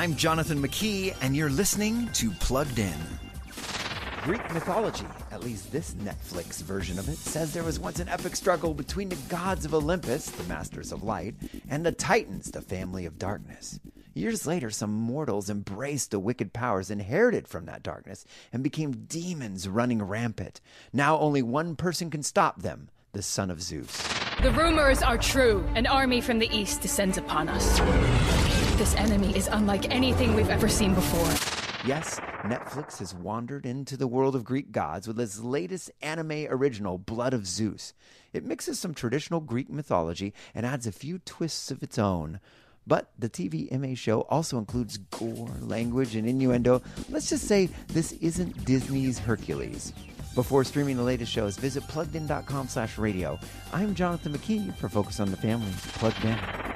I'm Jonathan McKee, and you're listening to Plugged In. Greek mythology, at least this Netflix version of it, says there was once an epic struggle between the gods of Olympus, the masters of light, and the Titans, the family of darkness. Years later, some mortals embraced the wicked powers inherited from that darkness and became demons running rampant. Now only one person can stop them the son of Zeus. The rumors are true. An army from the east descends upon us. This enemy is unlike anything we've ever seen before. Yes, Netflix has wandered into the world of Greek gods with its latest anime original, Blood of Zeus. It mixes some traditional Greek mythology and adds a few twists of its own. But the TV MA show also includes gore, language, and innuendo. Let's just say this isn't Disney's Hercules. Before streaming the latest shows, visit pluggedin.com slash radio. I'm Jonathan McKee for Focus on the Family. Plugged in.